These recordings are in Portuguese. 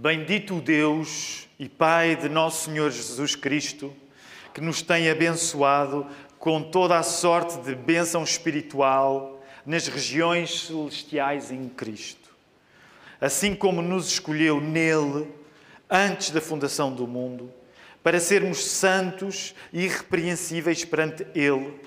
Bendito Deus e Pai de nosso Senhor Jesus Cristo, que nos tem abençoado com toda a sorte de bênção espiritual nas regiões celestiais em Cristo. Assim como nos escolheu nele, antes da fundação do mundo, para sermos santos e irrepreensíveis perante Ele,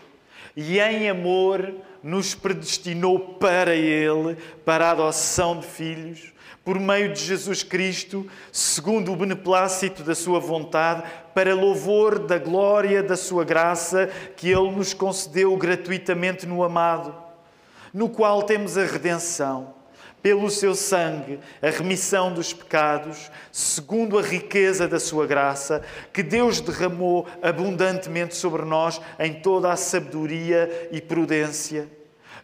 e em amor nos predestinou para Ele, para a adoção de filhos, por meio de Jesus Cristo, segundo o beneplácito da Sua vontade, para louvor da glória da Sua graça que Ele nos concedeu gratuitamente no amado, no qual temos a redenção, pelo Seu sangue, a remissão dos pecados, segundo a riqueza da Sua graça, que Deus derramou abundantemente sobre nós em toda a sabedoria e prudência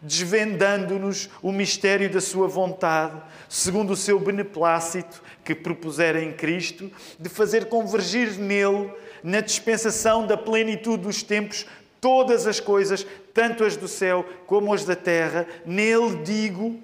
desvendando-nos o mistério da Sua vontade, segundo o seu beneplácito que propusera em Cristo, de fazer convergir nele, na dispensação da plenitude dos tempos, todas as coisas, tanto as do céu como as da terra. Nele digo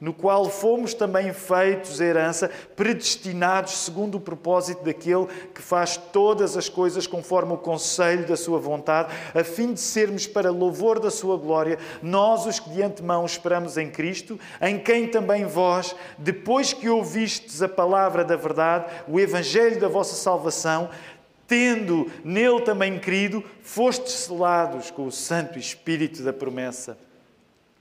no qual fomos também feitos herança, predestinados segundo o propósito daquele que faz todas as coisas conforme o conselho da sua vontade, a fim de sermos para louvor da sua glória, nós os que de antemão esperamos em Cristo, em quem também vós, depois que ouvistes a palavra da verdade, o evangelho da vossa salvação, tendo nele também crido, fostes selados com o Santo Espírito da promessa,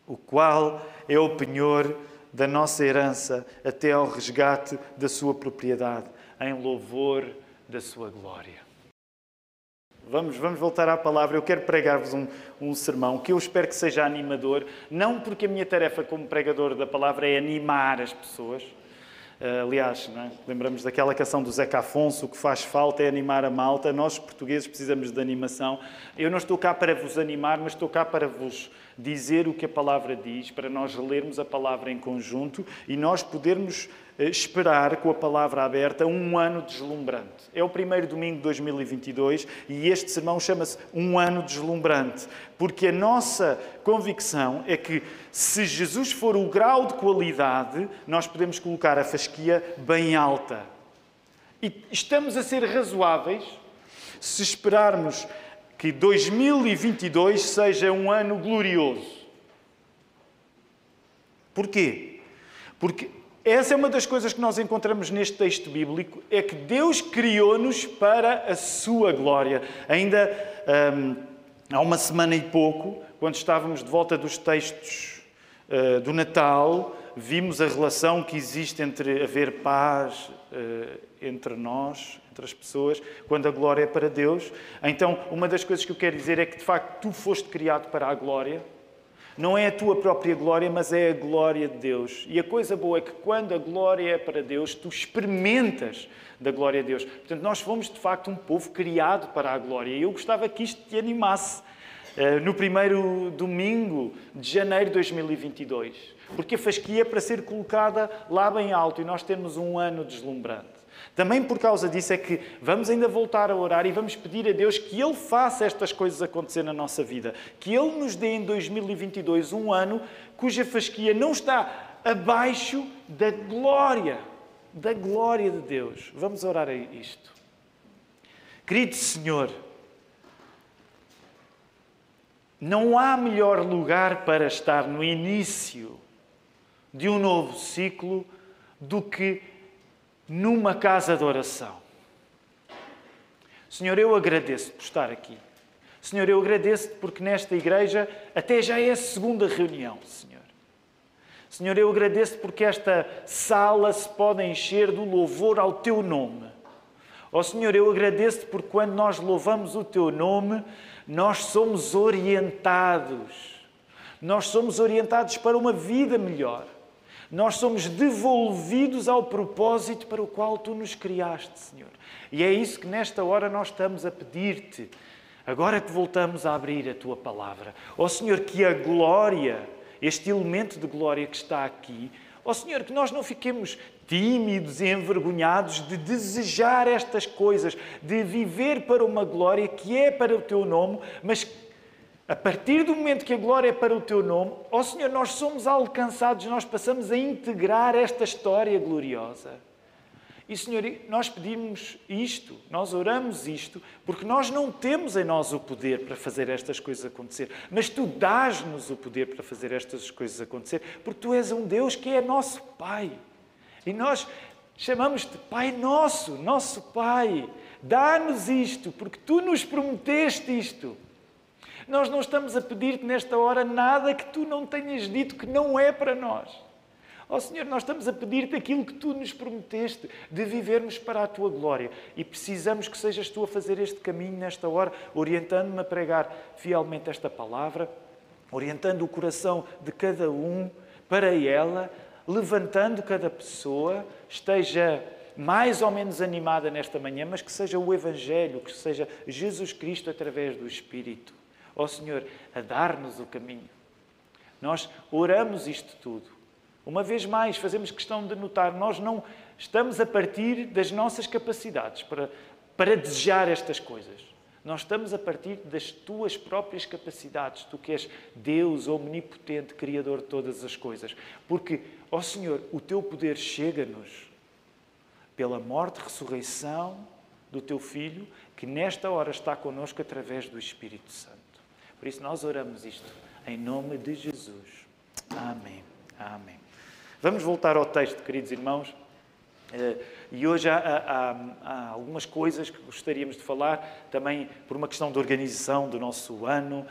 o qual é o penhor da nossa herança até ao resgate da sua propriedade, em louvor da sua glória. Vamos, vamos voltar à palavra. Eu quero pregar-vos um, um sermão que eu espero que seja animador, não porque a minha tarefa como pregador da palavra é animar as pessoas. Uh, aliás, é? lembramos daquela canção do Zeca Afonso: o que faz falta é animar a malta. Nós, portugueses, precisamos de animação. Eu não estou cá para vos animar, mas estou cá para vos dizer o que a palavra diz, para nós lermos a palavra em conjunto e nós podermos eh, esperar com a palavra aberta um ano deslumbrante. É o primeiro domingo de 2022 e este sermão chama-se Um Ano Deslumbrante, porque a nossa convicção é que se Jesus for o grau de qualidade, nós podemos colocar a fasquia bem alta. E estamos a ser razoáveis se esperarmos que 2022 seja um ano glorioso. Porquê? Porque essa é uma das coisas que nós encontramos neste texto bíblico, é que Deus criou-nos para a sua glória. Ainda hum, há uma semana e pouco, quando estávamos de volta dos textos uh, do Natal, vimos a relação que existe entre haver paz uh, entre nós, entre as pessoas, quando a glória é para Deus. Então, uma das coisas que eu quero dizer é que, de facto, tu foste criado para a glória. Não é a tua própria glória, mas é a glória de Deus. E a coisa boa é que quando a glória é para Deus, tu experimentas da glória de Deus. Portanto, nós fomos de facto um povo criado para a glória. E eu gostava que isto te animasse eh, no primeiro domingo de janeiro de 2022. Porque a fasquia é para ser colocada lá bem alto e nós temos um ano deslumbrante. Também por causa disso é que vamos ainda voltar a orar e vamos pedir a Deus que Ele faça estas coisas acontecer na nossa vida. Que Ele nos dê em 2022 um ano cuja fasquia não está abaixo da glória, da glória de Deus. Vamos orar a isto. Querido Senhor, não há melhor lugar para estar no início de um novo ciclo do que numa casa de oração. Senhor, eu agradeço por estar aqui. Senhor, eu agradeço porque nesta igreja até já é a segunda reunião, Senhor. Senhor, eu agradeço porque esta sala se pode encher do louvor ao Teu nome. Ó oh, Senhor, eu agradeço porque quando nós louvamos o Teu nome, nós somos orientados. Nós somos orientados para uma vida melhor nós somos devolvidos ao propósito para o qual tu nos criaste, Senhor. E é isso que nesta hora nós estamos a pedir-te. Agora que voltamos a abrir a tua palavra, ó oh, Senhor, que a glória, este elemento de glória que está aqui, ó oh, Senhor, que nós não fiquemos tímidos e envergonhados de desejar estas coisas, de viver para uma glória que é para o teu nome, mas a partir do momento que a glória é para o teu nome, ó oh Senhor, nós somos alcançados, nós passamos a integrar esta história gloriosa. E, Senhor, nós pedimos isto, nós oramos isto, porque nós não temos em nós o poder para fazer estas coisas acontecer, mas Tu dás-nos o poder para fazer estas coisas acontecer, porque Tu és um Deus que é nosso Pai. E nós chamamos-te Pai Nosso, nosso Pai. Dá-nos isto, porque Tu nos prometeste isto. Nós não estamos a pedir-te nesta hora nada que Tu não tenhas dito que não é para nós. Ó oh, Senhor, nós estamos a pedir-te aquilo que tu nos prometeste, de vivermos para a tua glória. E precisamos que sejas tu a fazer este caminho nesta hora, orientando-me a pregar fielmente esta palavra, orientando o coração de cada um para ela, levantando cada pessoa, esteja mais ou menos animada nesta manhã, mas que seja o Evangelho, que seja Jesus Cristo através do Espírito. Ó oh, Senhor, a dar-nos o caminho. Nós oramos isto tudo uma vez mais, fazemos questão de notar, nós não estamos a partir das nossas capacidades para, para desejar estas coisas. Nós estamos a partir das tuas próprias capacidades. Tu que és Deus omnipotente, Criador de todas as coisas. Porque, ó Senhor, o teu poder chega-nos pela morte e ressurreição do teu Filho, que nesta hora está connosco através do Espírito Santo. Por isso nós oramos isto em nome de Jesus. Amém. Amém. Vamos voltar ao texto, queridos irmãos. Eh, e hoje há, há, há, algumas coisas que gostaríamos de falar, também por uma questão de organização do nosso ano.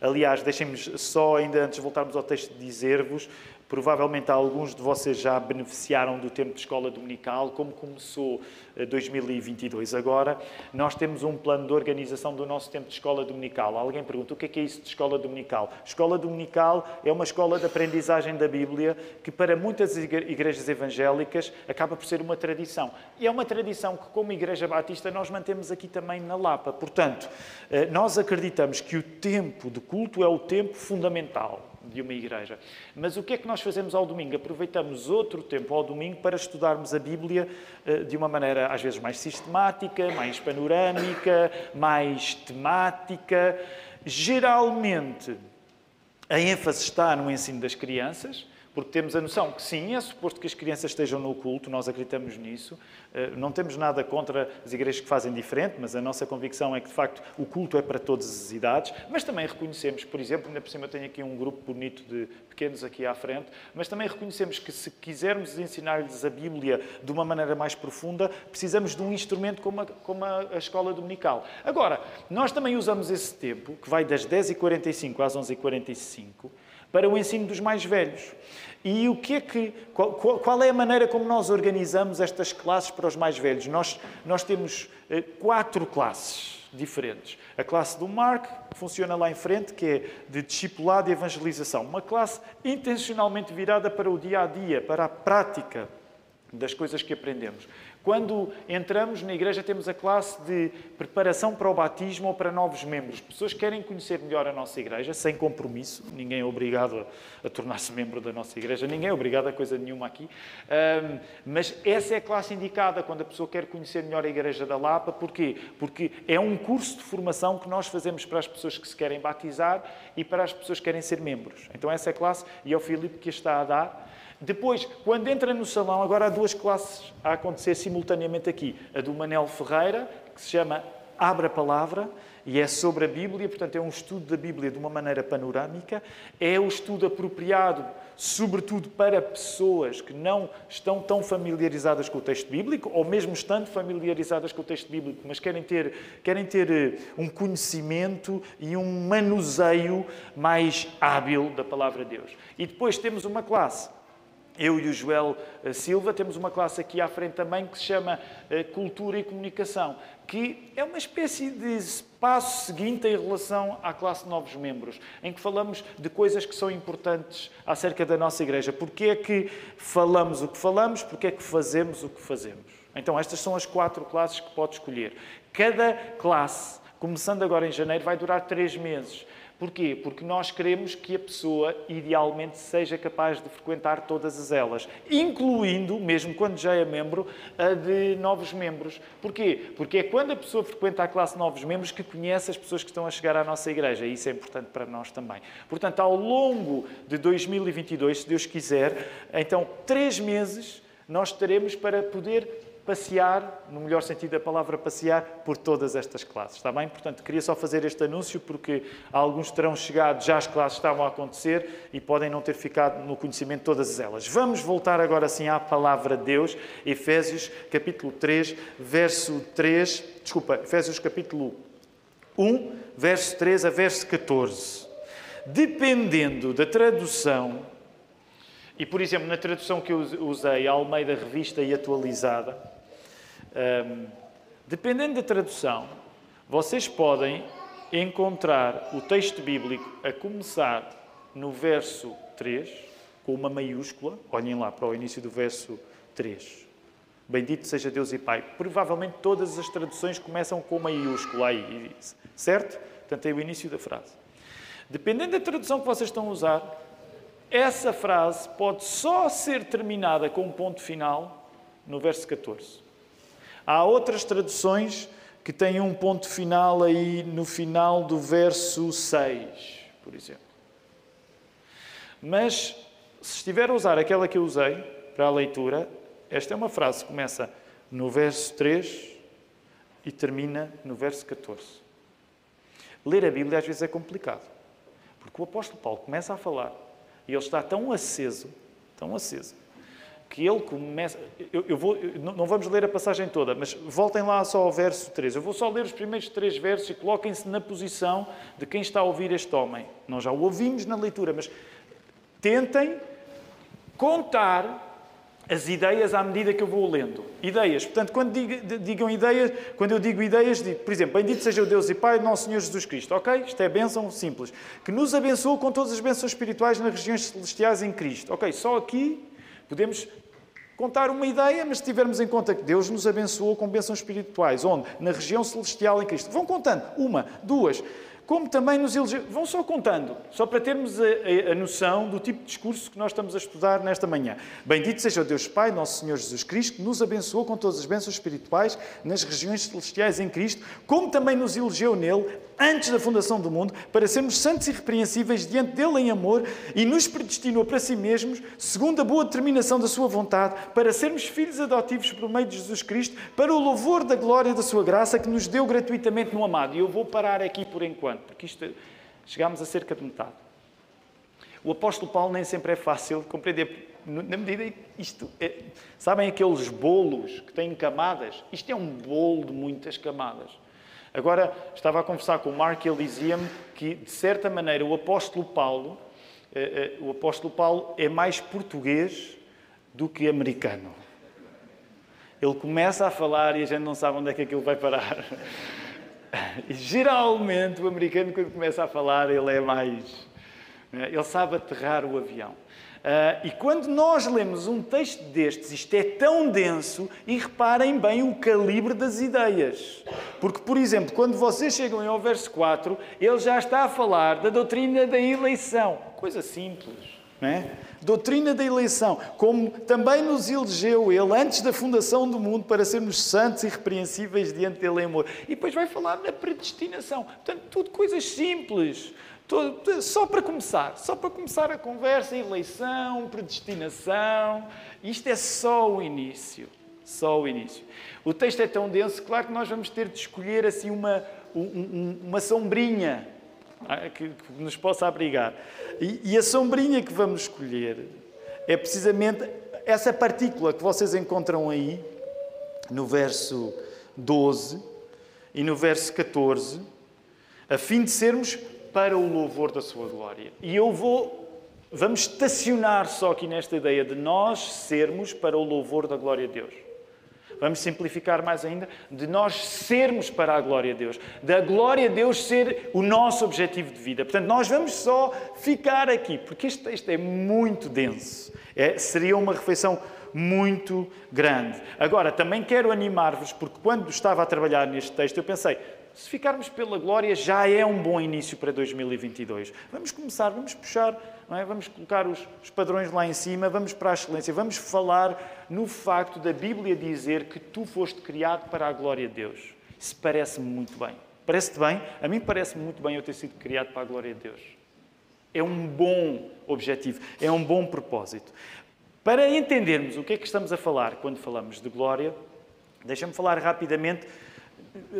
Aliás, deixem-me só, ainda antes de voltarmos ao texto, dizer-vos Provavelmente alguns de vocês já beneficiaram do tempo de escola dominical, como começou 2022 eh, agora. Nós temos um plano de organização do nosso tempo de escola dominical. Alguém pergunta o que é, que é isso de escola dominical? Escola dominical é uma escola de aprendizagem da Bíblia que, para muitas igrejas evangélicas, acaba por ser uma tradição. E é uma tradição que, como Igreja Batista, nós mantemos aqui também na Lapa. Portanto, eh, nós acreditamos que o tempo de culto é o tempo fundamental de uma igreja. Mas o que é que nós fazemos ao domingo? Aproveitamos outro tempo ao domingo para estudarmos a Bíblia eh, de uma maneira às vezes mais sistemática, mais panorâmica, mais temática. Geralmente, a ênfase está no ensino das crianças porque temos a noção que sim, é suposto que as crianças estejam no culto, nós acreditamos nisso. Eh, não temos nada contra as igrejas que fazem diferente, mas a nossa convicção é que, de facto, o culto é para todas as idades. Mas também reconhecemos, por exemplo, ainda por cima eu tenho aqui um grupo bonito de pequenos aqui à frente, mas também reconhecemos que se quisermos ensinar-lhes a Bíblia de uma maneira mais profunda, precisamos de um instrumento como a, como a escola dominical. Agora, nós também usamos esse tempo, que vai das 10h45 às 11h45, para o ensino dos mais velhos. E o que é que, qual, qual, é a maneira como nós organizamos estas classes para os mais velhos? Nós, nós temos eh, quatro classes diferentes. A classe do Mark, funciona lá em frente, que é de discipulado e evangelização. Uma classe intencionalmente virada para o dia a dia, para a prática das coisas que aprendemos. Quando entramos na igreja, temos a classe de preparação para o batismo ou para novos membros. Pessoas que querem conhecer melhor a nossa igreja, sem compromisso. Ninguém é obrigado a, a tornar-se membro da nossa igreja, ninguém é obrigado a coisa nenhuma aqui. Um, mas essa é a classe indicada quando a pessoa quer conhecer melhor a igreja da Lapa. Porquê? Porque é um curso de formação que nós fazemos para as pessoas que se querem batizar e para as pessoas que querem ser membros. Então, essa é a classe e é o Filipe que a está a dar. Depois, quando entra no salão, agora há duas classes a acontecer simultaneamente aqui. A do Manel Ferreira, que se chama Abra a Palavra, e é sobre a Bíblia, portanto, é um estudo da Bíblia de uma maneira panorâmica. É o estudo apropriado, sobretudo para pessoas que não estão tão familiarizadas com o texto bíblico, ou mesmo estando familiarizadas com o texto bíblico, mas querem ter, querem ter eh, um conhecimento e um manuseio mais hábil da palavra de Deus. E depois temos uma classe eu e o Joel eh, Silva temos uma classe aqui à frente também que se chama eh, Cultura e Comunicação, que é uma espécie de espaço seguinte em relação à classe de novos membros, em que falamos de coisas que são importantes acerca da nossa igreja. Porquê é que falamos o que falamos? Porquê é que fazemos o que fazemos? Então, estas são as quatro classes que pode escolher. Cada classe, começando agora em janeiro, vai durar três meses. Porquê? Porque nós queremos que a pessoa, idealmente, seja capaz de frequentar todas elas, incluindo, mesmo quando já é membro, a de novos membros. Porquê? Porque é quando a pessoa frequenta a classe de novos membros que conhece as pessoas que estão a chegar à nossa igreja. E isso é importante para nós também. Portanto, ao longo de 2022, se Deus quiser, então, três meses nós teremos para poder passear, no melhor sentido da palavra passear, por todas estas classes. Está bem? Portanto, queria só fazer este anúncio porque alguns terão chegado, já as classes estavam a acontecer e podem não ter ficado no conhecimento de todas elas. Vamos voltar agora sim à palavra de Deus, Efésios capítulo 3, verso 3, desculpa, Efésios capítulo 1, verso 3 a verso 14. Dependendo da tradução, e por exemplo, na tradução que eu usei, a Almeida Revista e Atualizada, um, dependendo da tradução, vocês podem encontrar o texto bíblico a começar no verso 3, com uma maiúscula. Olhem lá para o início do verso 3. Bendito seja Deus e Pai. Provavelmente todas as traduções começam com maiúscula aí, certo? Portanto, é o início da frase. Dependendo da tradução que vocês estão a usar, essa frase pode só ser terminada com um ponto final no verso 14. Há outras traduções que têm um ponto final aí no final do verso 6, por exemplo. Mas, se estiver a usar aquela que eu usei para a leitura, esta é uma frase que começa no verso 3 e termina no verso 14. Ler a Bíblia às vezes é complicado, porque o apóstolo Paulo começa a falar e ele está tão aceso, tão aceso, que ele começa. Eu, eu vou, eu, não vamos ler a passagem toda, mas voltem lá só ao verso 3. Eu vou só ler os primeiros três versos e coloquem-se na posição de quem está a ouvir este homem. Nós já o ouvimos na leitura, mas tentem contar as ideias à medida que eu vou lendo. Ideias. Portanto, quando digo, digam ideias, quando eu digo ideias, digo, por exemplo, bendito seja o Deus e Pai do nosso Senhor Jesus Cristo. Ok? Isto é bênção simples. Que nos abençoou com todas as bênçãos espirituais nas regiões celestiais em Cristo. Ok? Só aqui Podemos contar uma ideia, mas se tivermos em conta que Deus nos abençoou com bênçãos espirituais, onde? Na região celestial em Cristo. Vão contando. Uma, duas como também nos elegeu. Vão só contando, só para termos a, a, a, noção do tipo de discurso que nós estamos a estudar nesta manhã. Bendito seja o Deus Pai, nosso Senhor Jesus Cristo, que nos abençoou com todas as bênçãos espirituais nas regiões celestiais em Cristo, como também nos elegeu nele, antes da fundação do mundo, para sermos santos e irrepreensíveis diante dele em amor e nos predestinou para si mesmos, segundo a boa determinação da sua vontade, para sermos filhos adotivos por meio de Jesus Cristo, para o louvor da glória da sua graça que nos deu gratuitamente no amado. E eu vou parar aqui por enquanto porque isto chegámos a cerca de metade. O apóstolo Paulo nem sempre é fácil de compreender, na medida em que isto é, sabem aqueles bolos que têm camadas? Isto é um bolo de muitas camadas. Agora, estava a conversar com o Mark e ele dizia-me que, de certa maneira, o apóstolo Paulo, eh, eh, o apóstolo Paulo é mais português do que americano. Ele começa a falar e a gente não sabe onde é que aquilo vai parar. Geralmente, o americano, quando começa a falar, ele é mais. Né? Ele sabe aterrar o avião. Uh, e quando nós lemos um texto destes, isto é tão denso, e reparem bem o calibre das ideias. Porque, por exemplo, quando vocês chegam ao verso 4, ele já está a falar da doutrina da eleição. Coisa simples. É? Doutrina da eleição, como também nos elegeu Ele antes da fundação do mundo para sermos santos e repreensíveis diante dele em amor. E depois vai falar na predestinação. Portanto, tudo coisas simples. só para começar, só para começar a conversa, eleição, predestinação. Isto é só o início. Só o início. O texto é tão denso, claro que nós vamos ter de escolher assim uma, uma sombrinha que, nos possa abrigar. E, e a sombrinha que vamos escolher é precisamente essa partícula que vocês encontram aí, no verso 12 e no verso 14, a fim de sermos para o louvor da sua glória. E eu vou. Vamos estacionar só aqui nesta ideia de nós sermos para o louvor da glória de Deus. Vamos simplificar mais ainda, de nós sermos para a glória de Deus, da glória de Deus ser o nosso objetivo de vida. Portanto, nós vamos só ficar aqui, porque este texto é muito denso. É, seria uma refeição muito grande. Agora, também quero animar-vos, porque quando estava a trabalhar neste texto, eu pensei, se ficarmos pela glória, já é um bom início para 2022. Vamos começar, vamos puxar, é? vamos colocar os, os, padrões lá em cima, vamos para a excelência, vamos falar no facto da Bíblia dizer que tu foste criado para a glória de Deus. Isso parece-me muito bem. Parece-te bem? A mim parece-me muito bem eu ter sido criado para a glória de Deus. É um bom objetivo, é um bom propósito. Para entendermos o que é que estamos a falar quando falamos de glória, deixa-me falar rapidamente,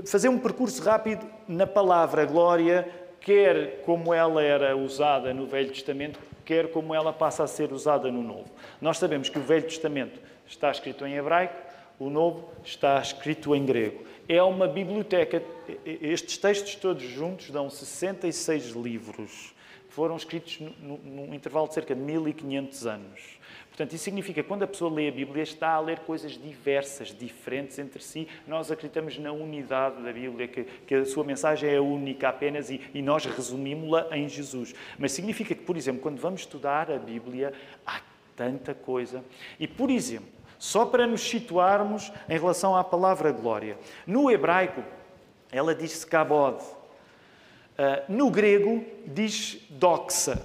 fazer um percurso rápido na palavra glória, quer como ela era usada no Velho Testamento, quer como ela passa a ser usada no Novo. Nós sabemos que o Velho Testamento está escrito em hebraico, o Novo está escrito em grego. É uma biblioteca. Estes textos todos juntos dão 66 livros. Foram escritos num intervalo de cerca de 1500 anos. Portanto, isso significa que quando a pessoa lê a Bíblia, está a ler coisas diversas, diferentes entre si. Nós acreditamos na unidade da Bíblia, que, que a sua mensagem é única apenas e, e nós resumimos-la em Jesus. Mas significa que, por exemplo, quando vamos estudar a Bíblia, há tanta coisa. E, por exemplo, só para nos situarmos em relação à palavra glória, no hebraico ela diz-se kabod. Uh, no grego diz doxa.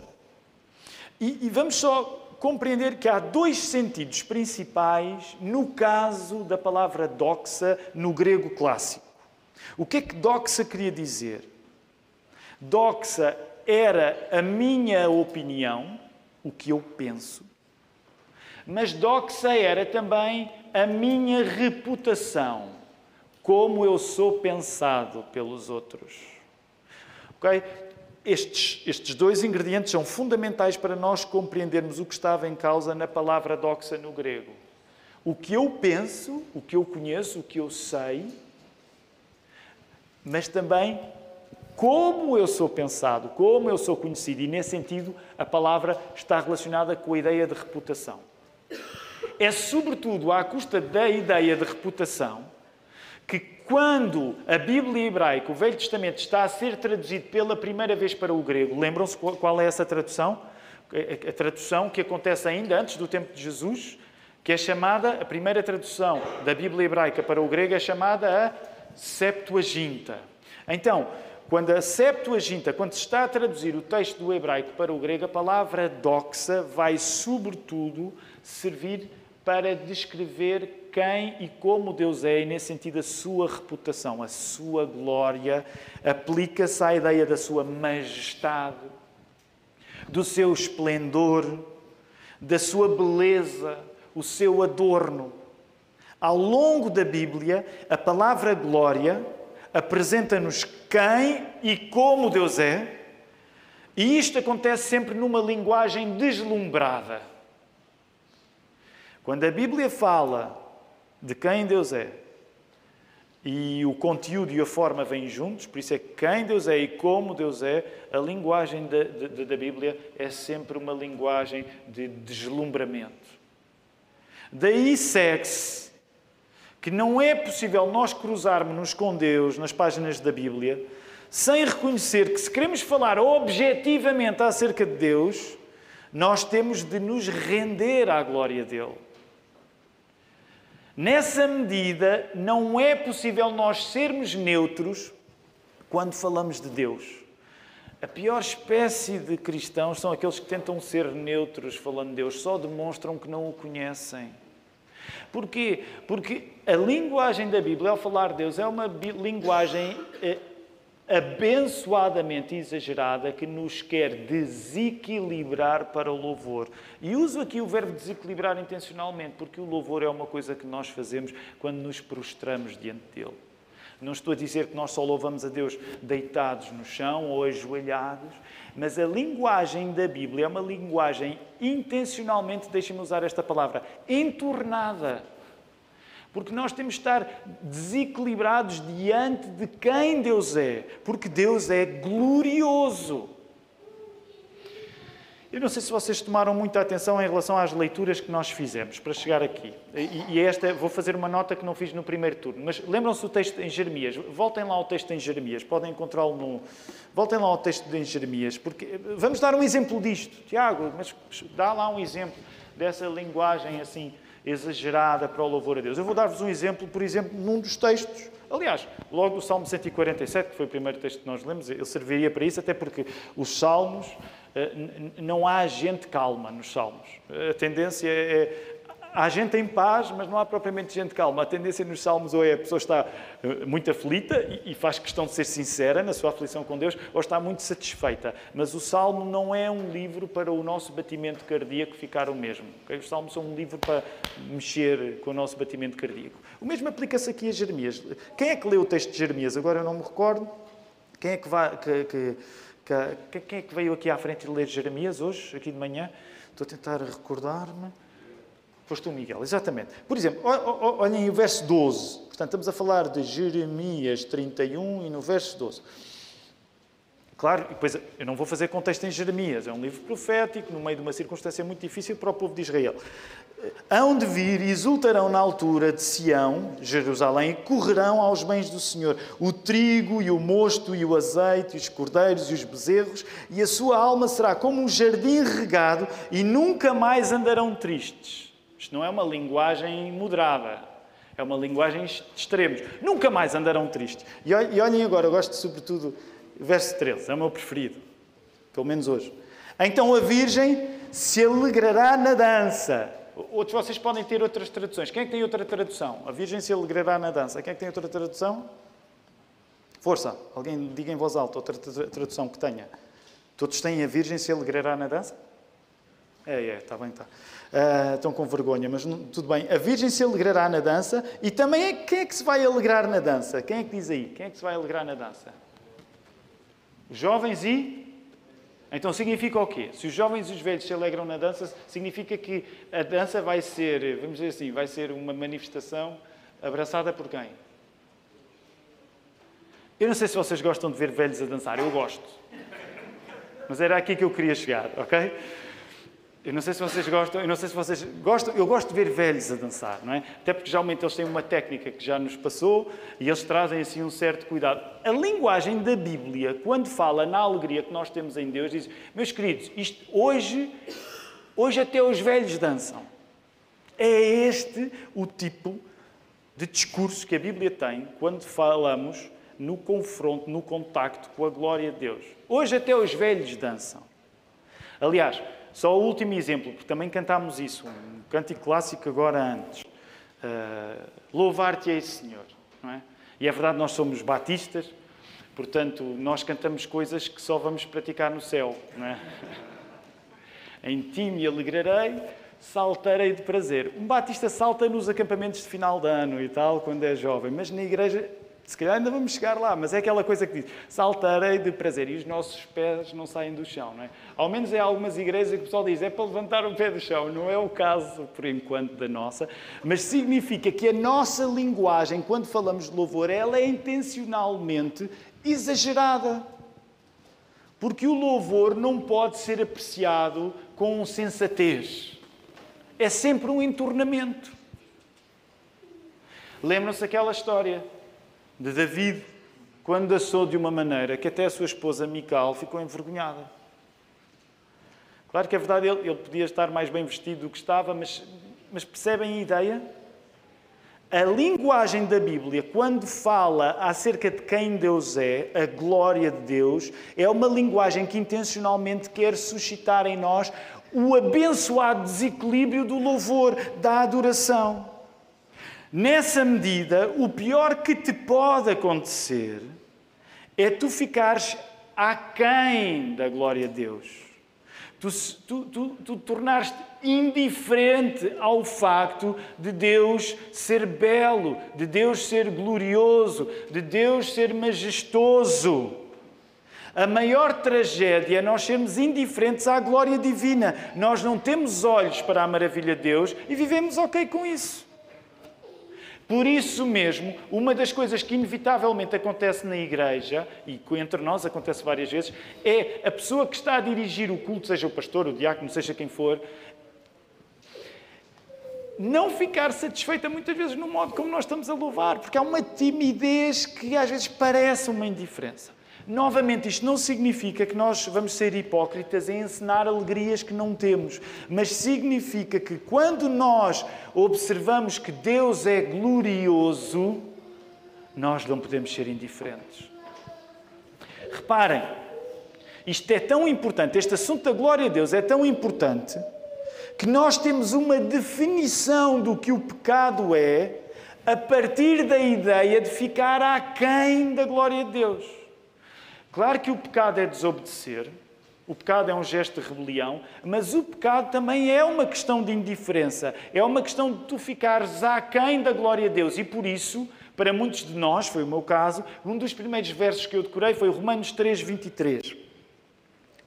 E, e vamos só compreender que há dois sentidos principais no caso da palavra doxa no grego clássico. O que é que doxa queria dizer? Doxa era a minha opinião, o que eu penso, mas doxa era também a minha reputação, como eu sou pensado pelos outros. Okay? Estes, estes dois ingredientes são fundamentais para nós compreendermos o que estava em causa na palavra doxa no grego. O que eu penso, o que eu conheço, o que eu sei, mas também como eu sou pensado, como eu sou conhecido. E nesse sentido, a palavra está relacionada com a ideia de reputação. É sobretudo à custa da ideia de reputação quando a Bíblia hebraica, o Velho Testamento, está a ser traduzido pela primeira vez para o grego, lembram-se qual é essa tradução? A tradução que acontece ainda antes do tempo de Jesus, que é chamada, a primeira tradução da Bíblia hebraica para o grego é chamada a Septuaginta. Então, quando a Septuaginta, quando se está a traduzir o texto do hebraico para o grego, a palavra doxa vai, sobretudo, servir para descrever quem e como Deus é, e nesse sentido a sua reputação, a sua glória, aplica-se à ideia da sua majestade, do seu esplendor, da sua beleza, o seu adorno. Ao longo da Bíblia, a palavra glória apresenta-nos quem e como Deus é, e isto acontece sempre numa linguagem deslumbrada. Quando a Bíblia fala de quem Deus é e o conteúdo e a forma vêm juntos, por isso é quem Deus é e como Deus é, a linguagem da, da, da Bíblia é sempre uma linguagem de deslumbramento. Daí segue-se que não é possível nós cruzarmos-nos com Deus nas páginas da Bíblia sem reconhecer que, se queremos falar objetivamente acerca de Deus, nós temos de nos render à glória dele. Nessa medida, não é possível nós sermos neutros quando falamos de Deus. A pior espécie de cristãos são aqueles que tentam ser neutros falando de Deus, só demonstram que não o conhecem. Porquê? Porque a linguagem da Bíblia, ao falar de Deus, é uma linguagem eh, abençoadamente exagerada que nos quer desequilibrar para o louvor. E uso aqui o verbo desequilibrar intencionalmente, porque o louvor é uma coisa que nós fazemos quando nos prostramos diante dele. Não estou a dizer que nós só louvamos a Deus deitados no chão ou ajoelhados, mas a linguagem da Bíblia é uma linguagem intencionalmente, deixem-me usar esta palavra, entornada porque nós temos de estar desequilibrados diante de quem Deus é, porque Deus é glorioso. Eu não sei se vocês tomaram muita atenção em relação às leituras que nós fizemos para chegar aqui. E, esta, vou fazer uma nota que não fiz no primeiro turno. Mas lembram-se do texto em Jeremias? Voltem lá ao texto em Jeremias. Podem encontrá-lo no. Voltem lá ao texto em Jeremias. Porque vamos dar um exemplo disto. Tiago, mas dá lá um exemplo dessa linguagem assim exagerada para o louvor a Deus. Eu vou dar-vos um exemplo, por exemplo, num dos textos. Aliás, logo o Salmo 147, que foi o primeiro texto que nós lemos, ele serviria para isso, até porque os Salmos, eh, não há gente calma nos Salmos. A tendência é. Há gente em paz, mas não há propriamente gente calma. A tendência nos salmos ou é a pessoa está eh, muito aflita e faz questão de ser sincera na sua aflição com Deus, ou está muito satisfeita. Mas o salmo não é um livro para o nosso batimento cardíaco ficar o mesmo. Okay? Os salmos são um livro para mexer com o nosso batimento cardíaco. O mesmo aplica-se aqui a Jeremias. Quem é que leu o texto de Jeremias? Agora eu não me recordo. Quem é que, vai, que, que, que, quem é que veio aqui à frente ler Jeremias hoje, aqui de manhã? Estou a tentar recordar-me. O Miguel, exatamente. Por exemplo, olhem o verso 12. Portanto, estamos a falar de Jeremias 31 e no verso 12. Claro, depois eu não vou fazer contexto em Jeremias, é um livro profético, no meio de uma circunstância muito difícil para o povo de Israel. Hão de vir e exultarão na altura de Sião, Jerusalém, e correrão aos bens do Senhor o trigo e o mosto e o azeite, e os cordeiros e os bezerros, e a sua alma será como um jardim regado, e nunca mais andarão tristes. Isto não é uma linguagem moderada, é uma linguagem de extremos. Nunca mais andarão tristes. E olhem agora, eu gosto sobretudo, verso 13, é o meu preferido, pelo menos hoje. Então a Virgem se alegrará na dança. Outros vocês podem ter outras traduções. Quem é que tem outra tradução? A Virgem se alegrará na dança. Quem é que tem outra tradução? Força, alguém diga em voz alta outra tradução que tenha. Todos têm a Virgem se alegrará na dança? É, é, está bem, está. Uh, estão com vergonha, mas não, tudo bem. A Virgem se alegrará na dança e também é, quem é que se vai alegrar na dança? Quem é que diz aí? Quem é que se vai alegrar na dança? Jovens e. Então significa o quê? Se os jovens e os velhos se alegram na dança, significa que a dança vai ser, vamos dizer assim, vai ser uma manifestação abraçada por quem? Eu não sei se vocês gostam de ver velhos a dançar, eu gosto. Mas era aqui que eu queria chegar, ok? Eu não sei se vocês gostam, eu não sei se vocês gostam, eu gosto de ver velhos a dançar, não é? Até porque geralmente eles têm uma técnica que já nos passou e eles trazem assim um certo cuidado. A linguagem da Bíblia, quando fala na alegria que nós temos em Deus, diz: "Meus queridos, isto hoje hoje até os velhos dançam". É este o tipo de discurso que a Bíblia tem quando falamos no confronto, no contacto com a glória de Deus. Hoje até os velhos dançam. Aliás, só o último exemplo, porque também cantámos isso, um cântico clássico agora antes. Uh, Louvar-te-ei, Senhor. Não é? E é verdade, nós somos batistas, portanto, nós cantamos coisas que só vamos praticar no céu. Não é? em ti me alegrarei, saltarei de prazer. Um batista salta nos acampamentos de final de ano e tal, quando é jovem, mas na igreja se calhar ainda vamos chegar lá, mas é aquela coisa que diz: saltarei de prazer e os nossos pés não saem do chão. Não é? Ao menos em algumas igrejas que o pessoal diz: é para levantar o pé do chão. Não é o caso, por enquanto, da nossa, mas significa que a nossa linguagem, quando falamos de louvor, ela é intencionalmente exagerada. Porque o louvor não pode ser apreciado com sensatez. É sempre um entornamento. Lembram-se aquela história de David, quando dançou de uma maneira que até a sua esposa Mical ficou envergonhada. Claro que é verdade, ele, ele podia estar mais bem vestido do que estava, mas, mas percebem a ideia? A linguagem da Bíblia, quando fala acerca de quem Deus é, a glória de Deus, é uma linguagem que intencionalmente quer suscitar em nós o abençoado desequilíbrio do louvor, da adoração. Nessa medida, o pior que te pode acontecer é tu ficares aquém da glória de Deus. Tu, tu, tu, tu tornaste indiferente ao facto de Deus ser belo, de Deus ser glorioso, de Deus ser majestoso. A maior tragédia é nós sermos indiferentes à glória divina. Nós não temos olhos para a maravilha de Deus e vivemos ok com isso. Por isso mesmo, uma das coisas que inevitavelmente acontece na igreja, e que entre nós acontece várias vezes, é a pessoa que está a dirigir o culto, seja o pastor, o diácono, seja quem for, não ficar satisfeita muitas vezes no modo como nós estamos a louvar, porque há uma timidez que às vezes parece uma indiferença. Novamente, isto não significa que nós vamos ser hipócritas em ensinar alegrias que não temos, mas significa que quando nós observamos que Deus é glorioso, nós não podemos ser indiferentes. Reparem, isto é tão importante, este assunto da glória a Deus é tão importante que nós temos uma definição do que o pecado é a partir da ideia de ficar aquém da glória de Deus. Claro que o pecado é desobedecer, o pecado é um gesto de rebelião, mas o pecado também é uma questão de indiferença, é uma questão de tu ficares aquém da glória de Deus. E por isso, para muitos de nós, foi o meu caso, um dos primeiros versos que eu decorei foi Romanos 3, 23.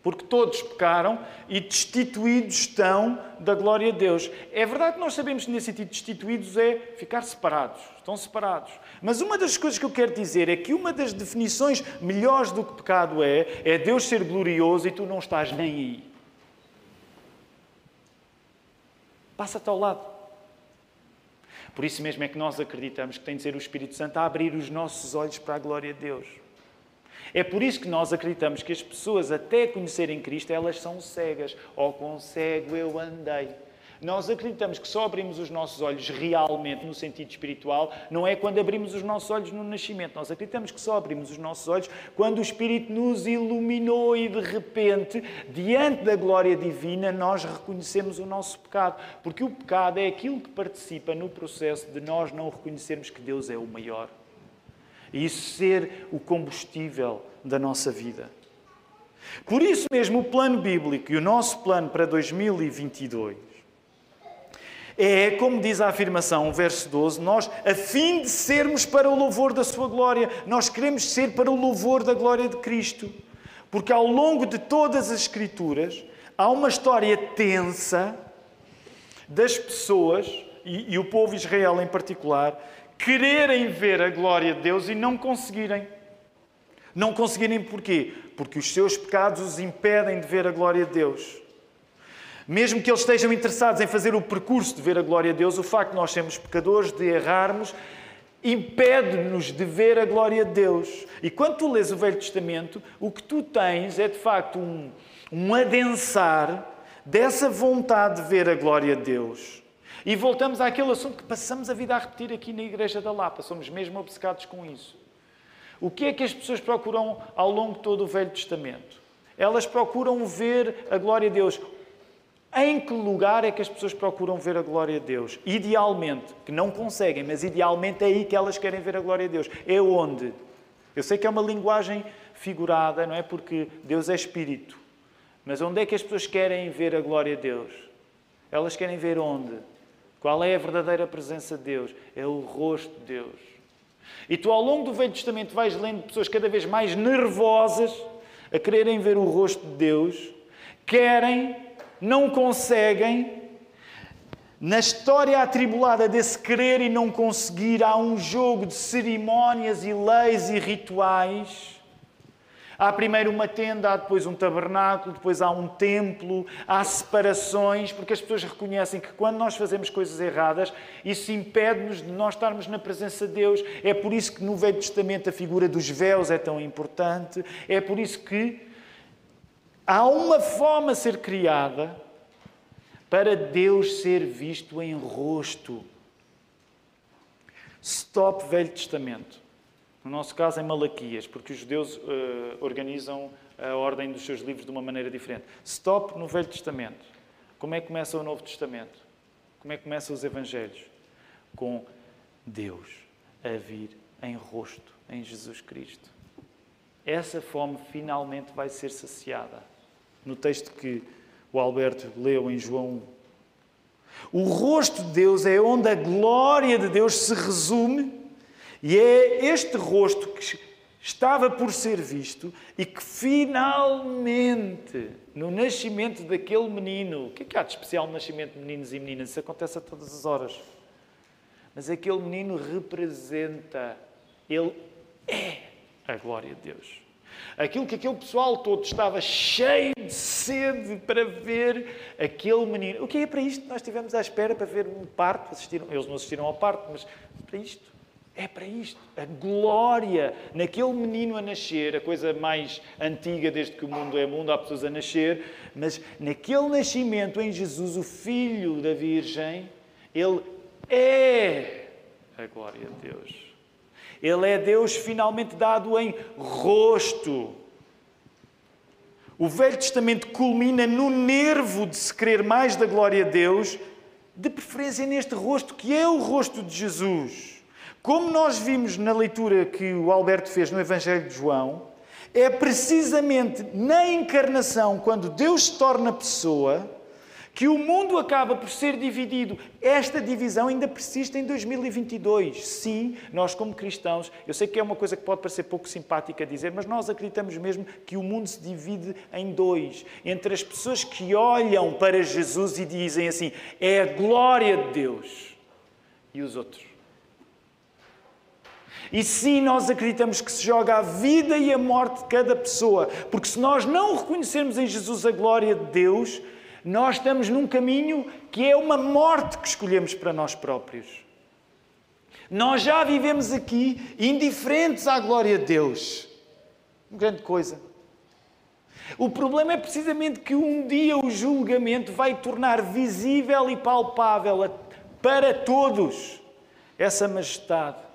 Porque todos pecaram e destituídos estão da glória de Deus. É verdade que nós sabemos que, nesse sentido, destituídos é ficar separados. Estão separados. Mas uma das coisas que eu quero dizer é que uma das definições melhores do que pecado é, é Deus ser glorioso e tu não estás nem aí. Passa-te ao lado. Por isso mesmo é que nós acreditamos que tem de ser o Espírito Santo a abrir os nossos olhos para a glória de Deus. É por isso que nós acreditamos que as pessoas, até conhecerem Cristo, elas são cegas. Ou com cego eu andei. Nós acreditamos que só abrimos os nossos olhos realmente no sentido espiritual, não é quando abrimos os nossos olhos no nascimento. Nós acreditamos que só abrimos os nossos olhos quando o Espírito nos iluminou e de repente, diante da glória divina, nós reconhecemos o nosso pecado. Porque o pecado é aquilo que participa no processo de nós não reconhecermos que Deus é o maior e isso ser o combustível da nossa vida. Por isso mesmo, o plano bíblico e o nosso plano para 2022 é, como diz a afirmação, o verso 12, nós, a fim de sermos para o louvor da Sua glória, nós queremos ser para o louvor da glória de Cristo. Porque ao longo de todas as Escrituras há uma história tensa das pessoas, e, e o povo Israel em particular, quererem ver a glória de Deus e não conseguirem. Não conseguirem porquê? Porque os seus pecados os impedem de ver a glória de Deus. Mesmo que eles estejam interessados em fazer o percurso de ver a glória de Deus, o facto de nós sermos pecadores, de errarmos, impede-nos de ver a glória de Deus. E quando tu lês o Velho Testamento, o que tu tens é de facto um, um adensar dessa vontade de ver a glória de Deus. E voltamos àquele assunto que passamos a vida a repetir aqui na Igreja da Lapa. Somos mesmo obcecados com isso. O que é que as pessoas procuram ao longo de todo o Velho Testamento? Elas procuram ver a glória de Deus. Em que lugar é que as pessoas procuram ver a glória de Deus? Idealmente, que não conseguem, mas idealmente é aí que elas querem ver a glória de Deus. É onde? Eu sei que é uma linguagem figurada, não é? Porque Deus é Espírito. Mas onde é que as pessoas querem ver a glória de Deus? Elas querem ver onde? Qual é a verdadeira presença de Deus? É o rosto de Deus. E tu, ao longo do Velho Testamento, vais lendo pessoas cada vez mais nervosas a quererem ver o rosto de Deus, querem, não conseguem. Na história atribulada desse querer e não conseguir, há um jogo de cerimónias e leis e rituais Há primeiro uma tenda, há depois um tabernáculo, depois há um templo, há separações, porque as pessoas reconhecem que quando nós fazemos coisas erradas, isso impede-nos de nós estarmos na presença de Deus. É por isso que no Velho Testamento a figura dos véus é tão importante, é por isso que há uma forma a ser criada para Deus ser visto em rosto. Stop Velho Testamento. No nosso caso, em Malaquias, porque os judeus uh, organizam a ordem dos seus livros de uma maneira diferente. Stop no Velho Testamento. Como é que começa o Novo Testamento? Como é que começam os Evangelhos? Com Deus a vir em rosto, em Jesus Cristo. Essa fome finalmente vai ser saciada. No texto que o Alberto leu em João 1. O rosto de Deus é onde a glória de Deus se resume e é este rosto que estava por ser visto e que finalmente, no nascimento daquele menino, o que é que há de especial no nascimento de meninos e meninas? Isso acontece a todas as horas. Mas aquele menino representa, ele é a glória de Deus. Aquilo que aquele pessoal todo estava cheio de sede para ver aquele menino. O que é para isto? Nós estivemos à espera para ver um parto. Assistiram, eles não assistiram ao parto, mas para isto. É para isto. A glória naquele menino a nascer, a coisa mais antiga desde que o mundo é mundo, há pessoas a nascer, mas naquele nascimento em Jesus, o Filho da Virgem, ele é a glória de Deus. Ele é Deus finalmente dado em rosto. O Velho Testamento culmina no nervo de se querer mais da glória de Deus, de preferência neste rosto, que é o rosto de Jesus. Como nós vimos na leitura que o Alberto fez no Evangelho de João, é precisamente na encarnação, quando Deus se torna pessoa, que o mundo acaba por ser dividido. Esta divisão ainda persiste em 2022. Sim, nós, como cristãos, eu sei que é uma coisa que pode parecer pouco simpática dizer, mas nós acreditamos mesmo que o mundo se divide em dois: entre as pessoas que olham para Jesus e dizem assim, é a glória de Deus, e os outros. E sim, nós acreditamos que se joga a vida e a morte de cada pessoa, porque se nós não reconhecermos em Jesus a glória de Deus, nós estamos num caminho que é uma morte que escolhemos para nós próprios. Nós já vivemos aqui indiferentes à glória de Deus. Uma grande coisa. O problema é precisamente que um dia o julgamento vai tornar visível e palpável para todos essa majestade.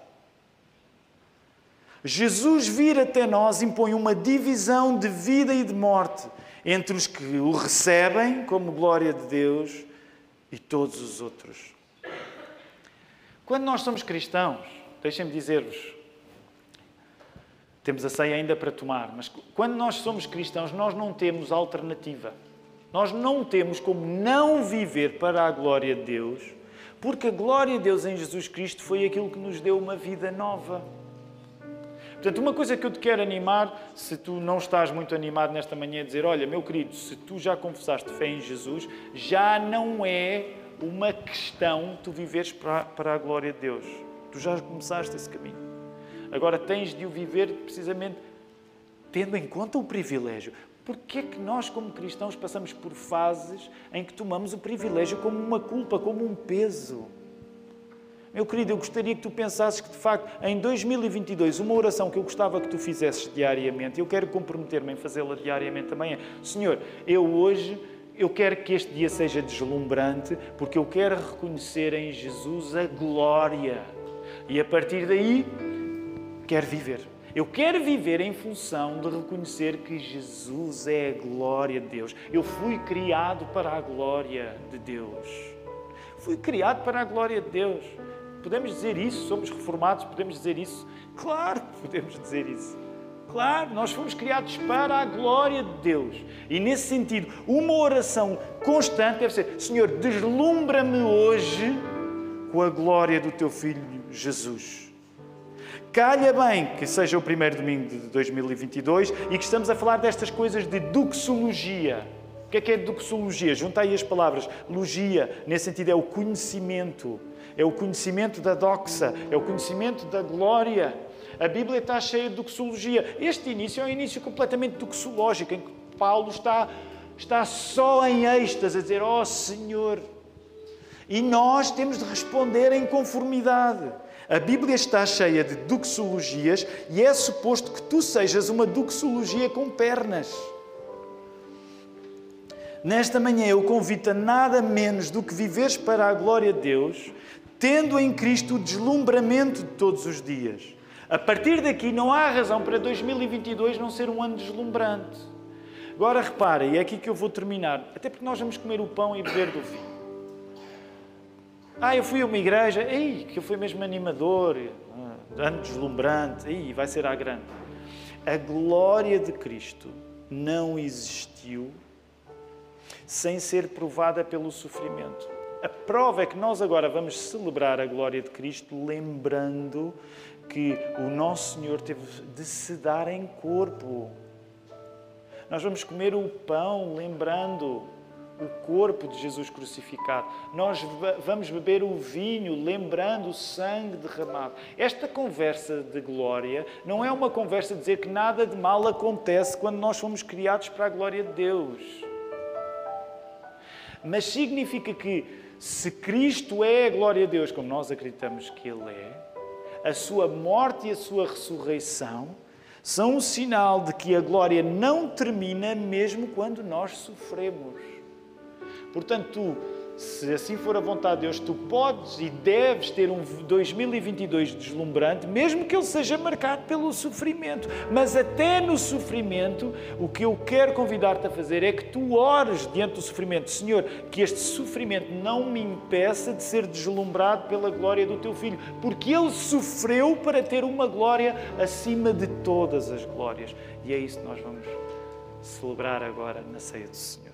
Jesus vir até nós impõe uma divisão de vida e de morte entre os que o recebem como glória de Deus e todos os outros. Quando nós somos cristãos, deixem-me dizer-vos, temos a ceia ainda para tomar, mas quando nós somos cristãos, nós não temos alternativa. Nós não temos como não viver para a glória de Deus, porque a glória de Deus em Jesus Cristo foi aquilo que nos deu uma vida nova. Portanto, uma coisa que eu te quero animar, se tu não estás muito animado nesta manhã, é dizer: Olha, meu querido, se tu já confessaste fé em Jesus, já não é uma questão tu viveres para, para a glória de Deus. Tu já começaste esse caminho. Agora tens de o viver precisamente tendo em conta o privilégio. Porquê é que nós, como cristãos, passamos por fases em que tomamos o privilégio como uma culpa, como um peso? Meu querido, eu gostaria que tu pensasses que, de facto, em 2022, uma oração que eu gostava que tu fizesses diariamente, eu quero comprometer-me em fazê-la diariamente também, é: Senhor, eu hoje. Eu quero que este dia seja deslumbrante, porque eu quero reconhecer em Jesus a glória. E a partir daí, quero viver. Eu quero viver em função de reconhecer que Jesus é a glória de Deus. Eu fui criado para a glória de Deus. Fui criado para a glória de Deus. Podemos dizer isso? Somos reformados? Podemos dizer isso? Claro que podemos dizer isso. Claro, nós fomos criados para a glória de Deus. E nesse sentido, uma oração constante deve ser: Senhor, deslumbra-me hoje com a glória do teu filho Jesus. Calha bem que seja o primeiro domingo de 2022 e que estamos a falar destas coisas de doxologia. O que é que é doxologia? Junta aí as palavras. Logia, nesse sentido, é o conhecimento é o conhecimento da doxa, é o conhecimento da glória. A Bíblia está cheia de doxologia. Este início é um início completamente doxológico, em que Paulo está, está só em êxtase a dizer: Ó oh, Senhor. E nós temos de responder em conformidade. A Bíblia está cheia de doxologias e é suposto que tu sejas uma doxologia com pernas. Nesta manhã eu convido a nada menos do que viveres para a glória de Deus, tendo em Cristo o deslumbramento de todos os dias. A partir daqui não há razão para 2022 não ser um ano deslumbrante. Agora repara, e é aqui que eu vou terminar, até porque nós vamos comer o pão e beber do vinho. Ah, eu fui a uma igreja, ei, que eu fui mesmo animador, ah, ano deslumbrante, ei, vai ser à grande. A glória de Cristo não existiu sem ser provada pelo sofrimento. A prova é que nós agora vamos celebrar a glória de Cristo lembrando que o nosso Senhor teve de se dar em corpo. Nós vamos comer o pão lembrando o corpo de Jesus crucificado. Nós vamos beber o vinho lembrando o sangue derramado. Esta conversa de glória não é uma conversa de dizer que nada de mal acontece quando nós fomos criados para a glória de Deus. Mas significa que se Cristo é a glória de Deus, como nós acreditamos que Ele é, a sua morte e a sua ressurreição são um sinal de que a glória não termina mesmo quando nós sofremos. Portanto, tu se assim for a vontade de Deus, tu podes e deves ter um 2022 deslumbrante, mesmo que ele seja marcado pelo sofrimento. Mas até no sofrimento, o que eu quero convidar-te a fazer é que tu ores diante do sofrimento. Senhor, que este sofrimento não me impeça de ser deslumbrado pela glória do teu filho, porque ele sofreu para ter uma glória acima de todas as glórias. E é isso que nós vamos celebrar agora na ceia do Senhor.